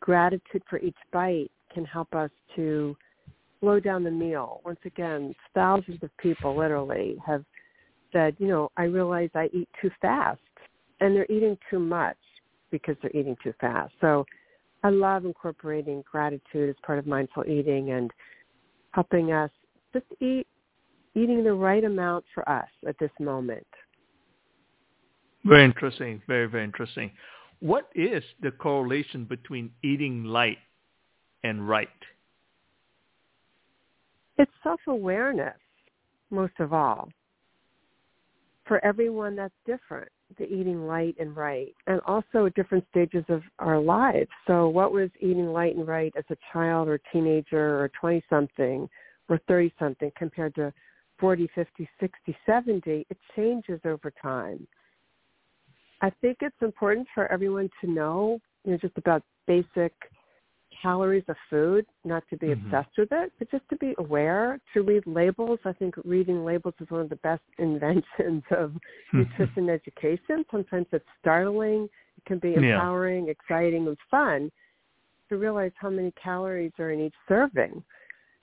[SPEAKER 2] gratitude for each bite can help us to slow down the meal. Once again, thousands of people literally have said, you know, I realize I eat too fast and they're eating too much because they're eating too fast. So I love incorporating gratitude as part of mindful eating and helping us just eat eating the right amount for us at this moment.
[SPEAKER 1] Very interesting. Very, very interesting. What is the correlation between eating light and right?
[SPEAKER 2] It's self-awareness, most of all. For everyone, that's different the eating light and right, and also at different stages of our lives. So what was eating light and right as a child or teenager or 20-something or 30-something compared to 40, 50, 60, 70, it changes over time. I think it's important for everyone to know, you know, just about basic calories of food, not to be mm-hmm. obsessed with it, but just to be aware, to read labels. I think reading labels is one of the best inventions of nutrition education. Sometimes it's startling. It can be empowering, yeah. exciting, and fun to realize how many calories are in each serving,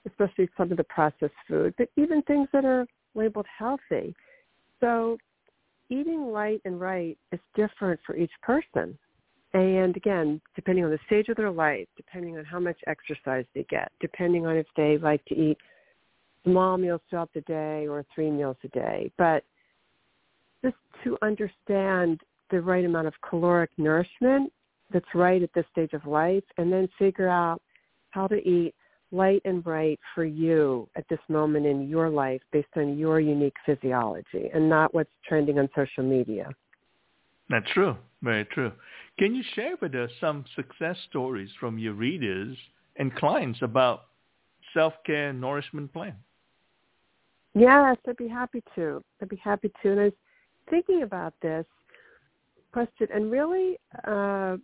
[SPEAKER 2] especially some of the processed food, but even things that are labeled healthy. So eating light and right is different for each person. And again, depending on the stage of their life, depending on how much exercise they get, depending on if they like to eat small meals throughout the day or three meals a day. But just to understand the right amount of caloric nourishment that's right at this stage of life and then figure out how to eat light and right for you at this moment in your life based on your unique physiology and not what's trending on social media.
[SPEAKER 1] That's true. Very true. Can you share with us some success stories from your readers and clients about self-care nourishment plan?
[SPEAKER 2] Yes, I'd be happy to. I'd be happy to. And I was thinking about this question and really uh,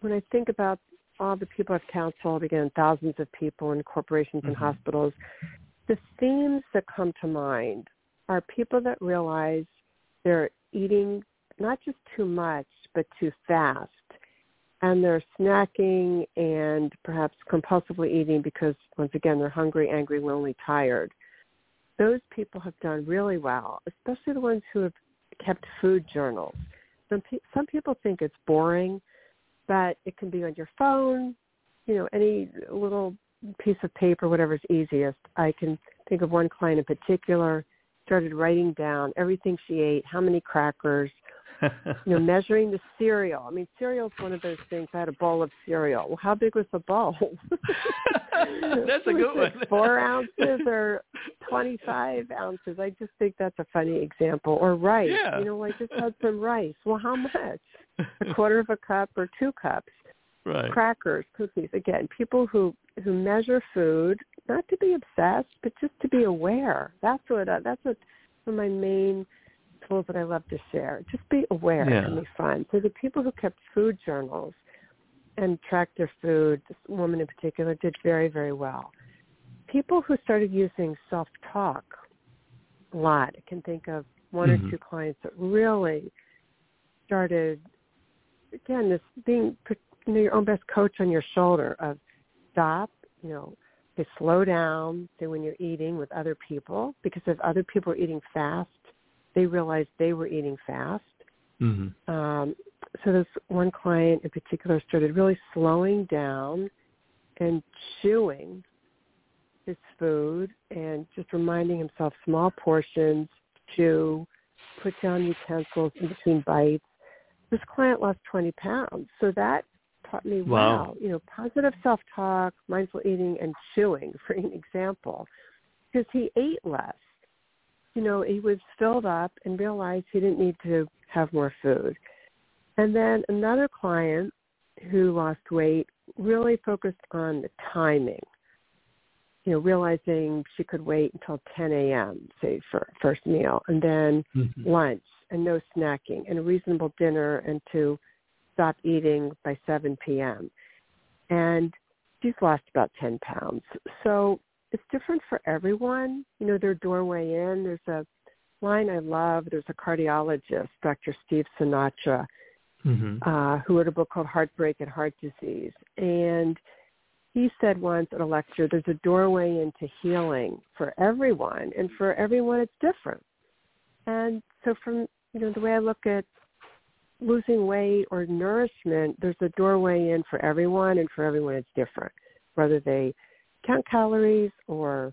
[SPEAKER 2] when I think about all the people I've counseled, again, thousands of people in corporations and
[SPEAKER 1] Mm-hmm.
[SPEAKER 2] hospitals, the themes that come to mind are people that realize they're eating not just too much, but too fast. And they're snacking and perhaps compulsively eating because, once again, they're hungry, angry, lonely, tired. Those people have done really well, especially the ones who have kept food journals. Some, pe- some people think it's boring, but it can be on your phone, you know, any little piece of paper, whatever's easiest. I can think of one client in particular started writing down everything she ate, how many crackers, you know, measuring the cereal. I mean, cereal's one of those things. I had a bowl of cereal. Well, how big was the bowl?
[SPEAKER 1] That's a good one.
[SPEAKER 2] Four ounces or twenty-five ounces. I just think that's a funny example. Or rice.
[SPEAKER 1] Yeah.
[SPEAKER 2] You know, I just had some rice. Well, how much? A quarter of a cup or two cups?
[SPEAKER 1] right.
[SPEAKER 2] Crackers, cookies. Again, people who who measure food not to be obsessed, but just to be aware. That's what uh, that's what my main tools that I love to share. Just be aware
[SPEAKER 1] Yeah.
[SPEAKER 2] and be fun. So the people who kept food journals and tracked their food, this woman in particular, did very, very well. People who started using self-talk a lot, I can think of one
[SPEAKER 1] Mhm.
[SPEAKER 2] or two clients that really started, again, this being you know, your own best coach on your shoulder of stop, you know, to slow down, say when you're eating with other people, because if other people are eating fast, they realized they were eating fast.
[SPEAKER 1] hmm
[SPEAKER 2] Um, so this one client in particular started really slowing down and chewing his food and just reminding himself small portions, chew, put down utensils in between bites. This client lost 20 pounds. So that taught me,
[SPEAKER 1] Wow.
[SPEAKER 2] wow, you know, positive self-talk, mindful eating, and chewing, for an example, because he ate less. You know, he was filled up and realized he didn't need to have more food. And then another client who lost weight really focused on the timing. You know, realizing she could wait until 10 a.m., say, for first meal, and then
[SPEAKER 1] Mhm.
[SPEAKER 2] lunch and no snacking and a reasonable dinner and to stop eating by 7 p.m. And she's lost about 10 pounds. So it's different for everyone. You know, their doorway in. There's a line I love. There's a cardiologist, Dr. Steve Sinatra,
[SPEAKER 1] hmm
[SPEAKER 2] uh, who wrote a book called Heartbreak and Heart Disease. And he said once at a lecture, there's a doorway into healing for everyone, and for everyone it's different. And so from, you know, the way I look at losing weight or nourishment, there's a doorway in for everyone, and for everyone it's different, whether they count calories or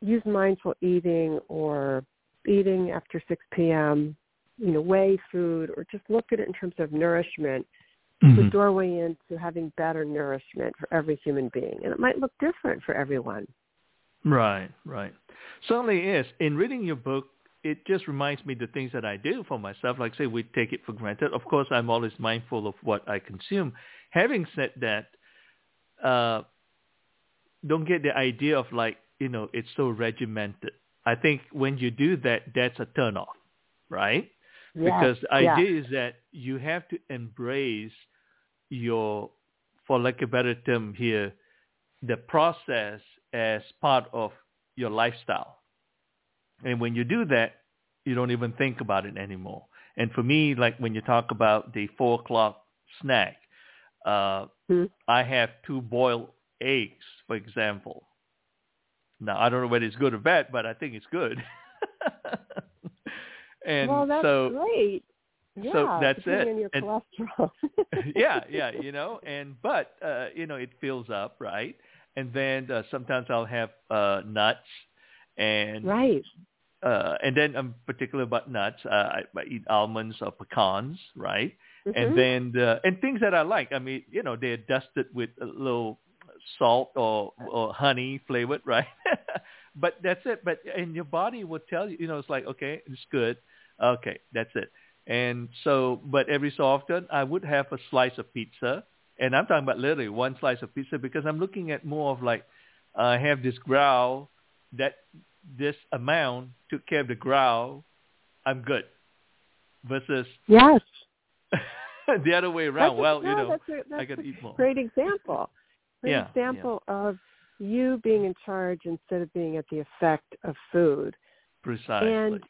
[SPEAKER 2] use mindful eating or eating after 6 p.m., you know, weigh food or just look at it in terms of nourishment, the
[SPEAKER 1] Mhm.
[SPEAKER 2] doorway into having better nourishment for every human being. And it might look different for everyone.
[SPEAKER 1] Right, right. Certainly is. In reading your book, it just reminds me the things that I do for myself. Like say we take it for granted. Of course, I'm always mindful of what I consume. Having said that, uh, don't get the idea of like you know it's so regimented. I think when you do that, that's a turnoff, right? because the
[SPEAKER 2] yeah.
[SPEAKER 1] idea is that you have to embrace your, for lack of a better term here, the process as part of your lifestyle. And when you do that, you don't even think about it anymore. And for me, like when you talk about the four o'clock snack, uh,
[SPEAKER 2] Hmm.
[SPEAKER 1] I have two boiled eggs, for example. Now I don't know whether it's good or bad, but I think it's good. and
[SPEAKER 2] well, that's
[SPEAKER 1] so
[SPEAKER 2] great. Yeah,
[SPEAKER 1] so that's it.
[SPEAKER 2] on your
[SPEAKER 1] And-
[SPEAKER 2] cholesterol.
[SPEAKER 1] yeah, yeah, you know, and but uh, you know, it fills up, right? And then uh, sometimes I'll have uh, nuts, and
[SPEAKER 2] right.
[SPEAKER 1] uh, and then I'm particular about nuts. Uh, I, I eat almonds or pecans, right?
[SPEAKER 2] Mhm.
[SPEAKER 1] And then uh, and things that I like. I mean, you know, they're dusted with a little salt or or honey flavored, right? but that's it. But and your body will tell you, you know, it's like okay, it's good. Okay, that's it. And so, but every so often, I would have a slice of pizza, and I'm talking about literally one slice of pizza because I'm looking at more of like I have this growl that this amount took care of the growl. I'm good. Versus
[SPEAKER 2] yes.
[SPEAKER 1] the other way around.
[SPEAKER 2] That's a,
[SPEAKER 1] well,
[SPEAKER 2] no,
[SPEAKER 1] you know,
[SPEAKER 2] a,
[SPEAKER 1] I got to eat more.
[SPEAKER 2] Great example. Great
[SPEAKER 1] Yeah,
[SPEAKER 2] example of you being in charge instead of being at the effect of food.
[SPEAKER 1] Precisely.
[SPEAKER 2] And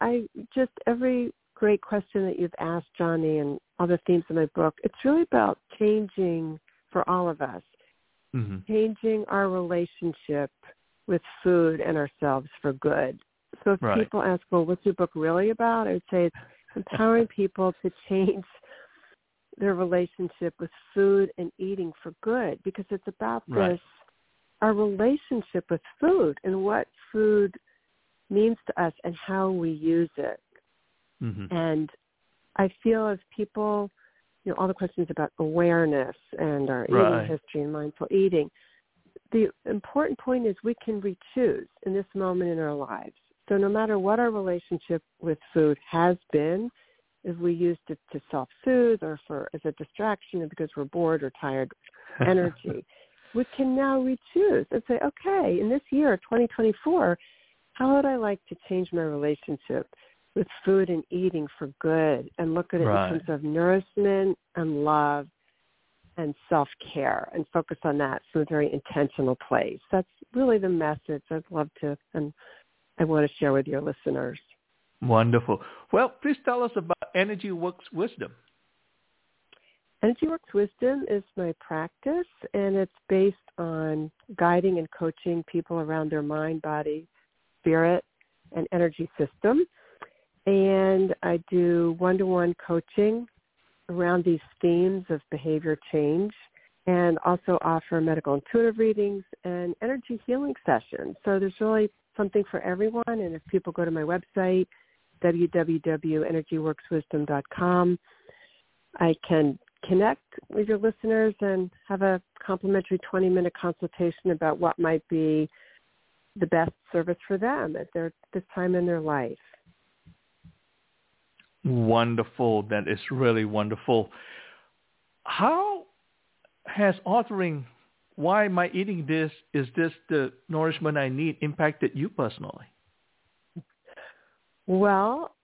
[SPEAKER 2] I just every great question that you've asked, Johnny, and other themes in my book, it's really about changing for all of us,
[SPEAKER 1] hmm
[SPEAKER 2] changing our relationship with food and ourselves for good. So if
[SPEAKER 1] Right.
[SPEAKER 2] people ask, well, what's your book really about? I would say it's empowering people to change their relationship with food and eating for good because it's about
[SPEAKER 1] Right.
[SPEAKER 2] this, our relationship with food and what food means to us and how we use it.
[SPEAKER 1] hmm
[SPEAKER 2] And I feel as people, you know, all the questions about awareness and our
[SPEAKER 1] Right.
[SPEAKER 2] eating history and mindful eating, the important point is we can re-choose in this moment in our lives. So no matter what our relationship with food has been, if we used it to self-soothe or for as a distraction because we're bored or tired, energy, we can now re-choose and say, okay, in this year, 2024, how would I like to change my relationship with food and eating for good and look at it
[SPEAKER 1] Right.
[SPEAKER 2] in terms of nourishment and love and self-care and focus on that from a very intentional place. That's really the message I'd love to and I want to share with your listeners.
[SPEAKER 1] Wonderful. Well, please tell us about Energy Works Wisdom.
[SPEAKER 2] Energy Works Wisdom is my practice, and it's based on guiding and coaching people around their mind, body, spirit, and energy system. And I do one-to-one coaching around these themes of behavior change and also offer medical intuitive readings and energy healing sessions. So there's really something for everyone. And if people go to my website, www.energyworkswisdom.com, I can connect with your listeners and have a complimentary 20-minute consultation about what might be the best service for them at their this time in their life.
[SPEAKER 1] Wonderful. That is really wonderful. How has authoring Why Am I Eating This? Is This the Nourishment I Need impacted you personally?
[SPEAKER 2] Well,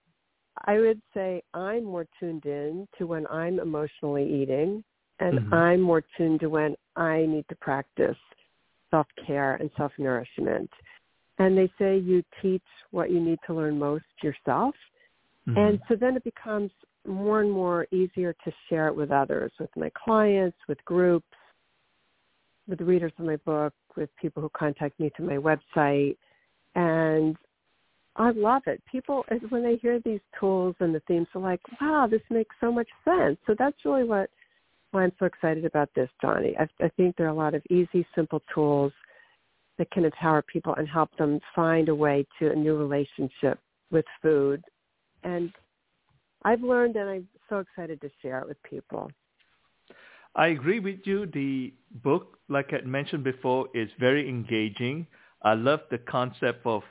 [SPEAKER 2] I would say I'm more tuned in to when I'm emotionally eating and
[SPEAKER 1] Mhm.
[SPEAKER 2] I'm more tuned to when I need to practice self-care and self-nourishment. And they say you teach what you need to learn most yourself.
[SPEAKER 1] Mhm.
[SPEAKER 2] And so then it becomes more and more easier to share it with others, with my clients, with groups, with the readers of my book, with people who contact me through my website. And I love it. People, when they hear these tools and the themes, are like, wow, this makes so much sense. So that's really what why I'm so excited about this, Johnny. I, I think there are a lot of easy, simple tools that can empower people and help them find a way to a new relationship with food. And I've learned and I'm so excited to share it with people.
[SPEAKER 1] I agree with you. The book, like I mentioned before, is very engaging. I love the concept of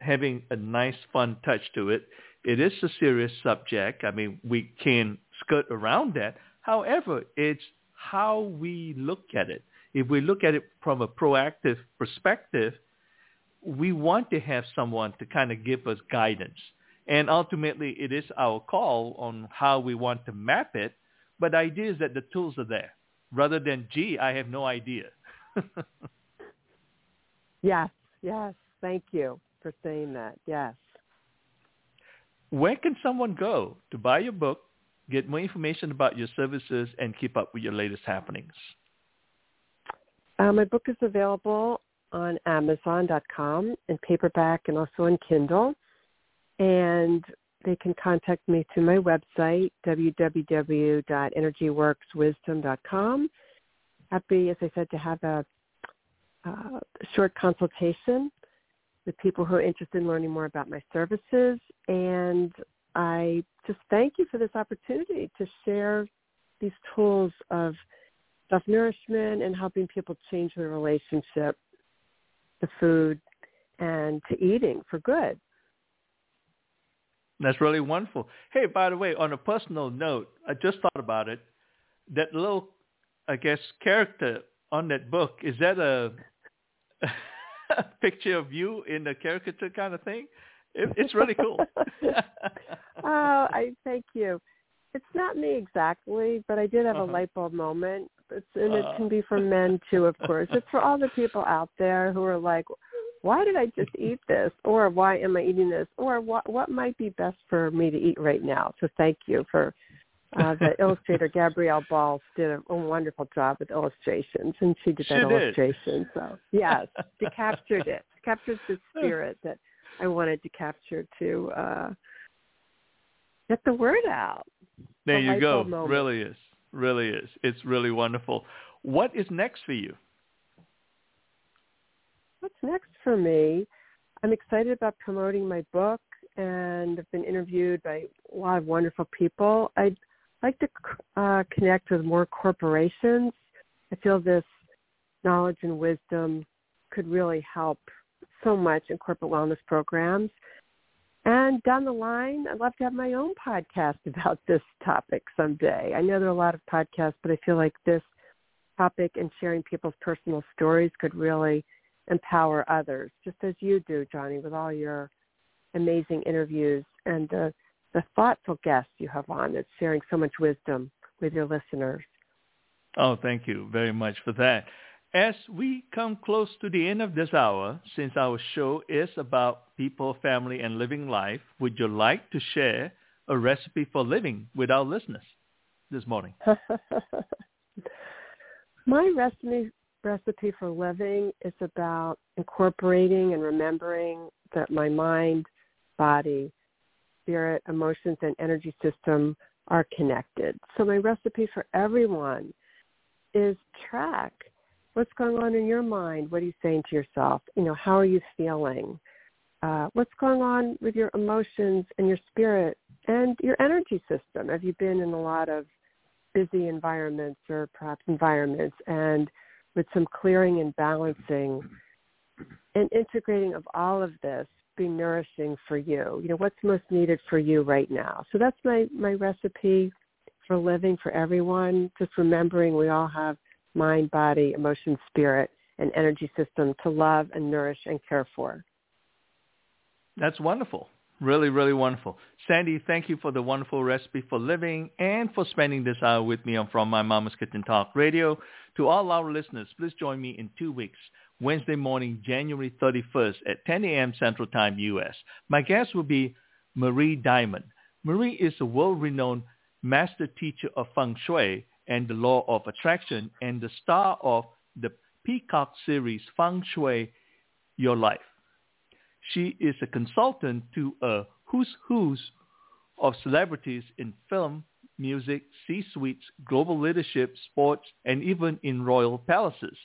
[SPEAKER 1] having a nice, fun touch to it. It is a serious subject. I mean, we can skirt around that. However, it's how we look at it. If we look at it from a proactive perspective, we want to have someone to kind of give us guidance. And ultimately, it is our call on how we want to map it. But the idea is that the tools are there rather than, gee, I have no idea.
[SPEAKER 2] Yes, yes. Thank you for saying that. Yes.
[SPEAKER 1] Where can someone go to buy your book, get more information about your services, and keep up with your latest happenings?
[SPEAKER 2] Uh, my book is available on Amazon.com in paperback and also on Kindle. And they can contact me through my website, www.energyworkswisdom.com. Happy, as I said, to have a, uh, short consultation with people who are interested in learning more about my services. And I just thank you for this opportunity to share these tools of self-nourishment and helping people change their relationship to food and to eating for good.
[SPEAKER 1] That's really wonderful. Hey, by the way, on a personal note, I just thought about it. That little, I guess, character on that book, is that a picture of you in a caricature kind of thing? It, it's really cool.
[SPEAKER 2] oh, I thank you. it's not me exactly, but I did have uh-huh. a light bulb moment. It's, and it can be for men too, of course. It's for all the people out there who are like, why did I just eat this? Or why am I eating this? Or what what might be best for me to eat right now? So thank you for uh, the illustrator Gabrielle Balls did a, a wonderful job with illustrations, and she did that
[SPEAKER 1] she
[SPEAKER 2] illustration. So yes, she captured it, captured the spirit that I wanted to capture to uh, get the word out.
[SPEAKER 1] There
[SPEAKER 2] you
[SPEAKER 1] go.
[SPEAKER 2] Moment.
[SPEAKER 1] Really is, really is. It's really wonderful. What is next for you?
[SPEAKER 2] what's next for me? I'm excited about promoting my book and I've been interviewed by a lot of wonderful people. I'd like to uh, connect with more corporations. I feel this knowledge and wisdom could really help so much in corporate wellness programs. And down the line, I'd love to have my own podcast about this topic someday. I know there are a lot of podcasts, but I feel like this topic and sharing people's personal stories could really empower others, just as you do, Johnny, with all your amazing interviews and the, the thoughtful guests you have on that's sharing so much wisdom with your listeners.
[SPEAKER 1] Oh, thank you very much for that. As we come close to the end of this hour, since our show is about people, family, and living life, would you like to share a recipe for living with our listeners this morning?
[SPEAKER 2] My recipe recipe for living is about incorporating and remembering that my mind, body, spirit, emotions, and energy system are connected. So my recipe for everyone is track what's going on in your mind. What are you saying to yourself? You know, how are you feeling? Uh, what's going on with your emotions and your spirit and your energy system? Have you been in a lot of busy environments or perhaps environments and with some clearing and balancing and integrating of all of this be nourishing for you. You know, what's most needed for you right now. So that's my, my recipe for living for everyone. Just remembering we all have mind, body, emotion, spirit, and energy system to love and nourish and care for.
[SPEAKER 1] That's wonderful. Really, really wonderful. Sandy, thank you for the wonderful recipe for living and for spending this hour with me on From My Mama's Kitchen Talk Radio. To all our listeners, please join me in two weeks, Wednesday morning, January 31st at 10 a.m. Central Time, U.S. My guest will be Marie Diamond. Marie is a world-renowned master teacher of feng shui and the law of attraction and the star of the Peacock series Feng Shui Your Life. She is a consultant to a who's who's of celebrities in film, music, C-suites, global leadership, sports, and even in royal palaces.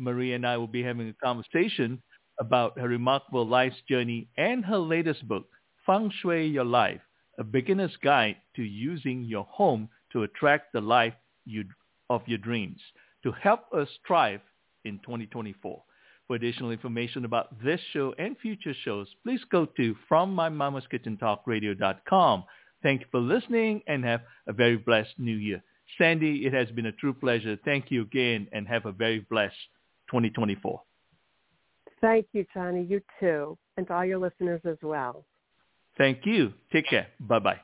[SPEAKER 1] Marie and I will be having a conversation about her remarkable life's journey and her latest book, Feng Shui Your Life, a beginner's guide to using your home to attract the life you, of your dreams to help us thrive in 2024. For additional information about this show and future shows, please go to FromMyMamaskitchenTalkRadio.com. Thank you for listening and have a very blessed new year. Sandy, it has been a true pleasure. Thank you again and have a very blessed 2024.
[SPEAKER 2] Thank you, Johnny. You too. And to all your listeners as well.
[SPEAKER 1] Thank you. Take care. Bye-bye.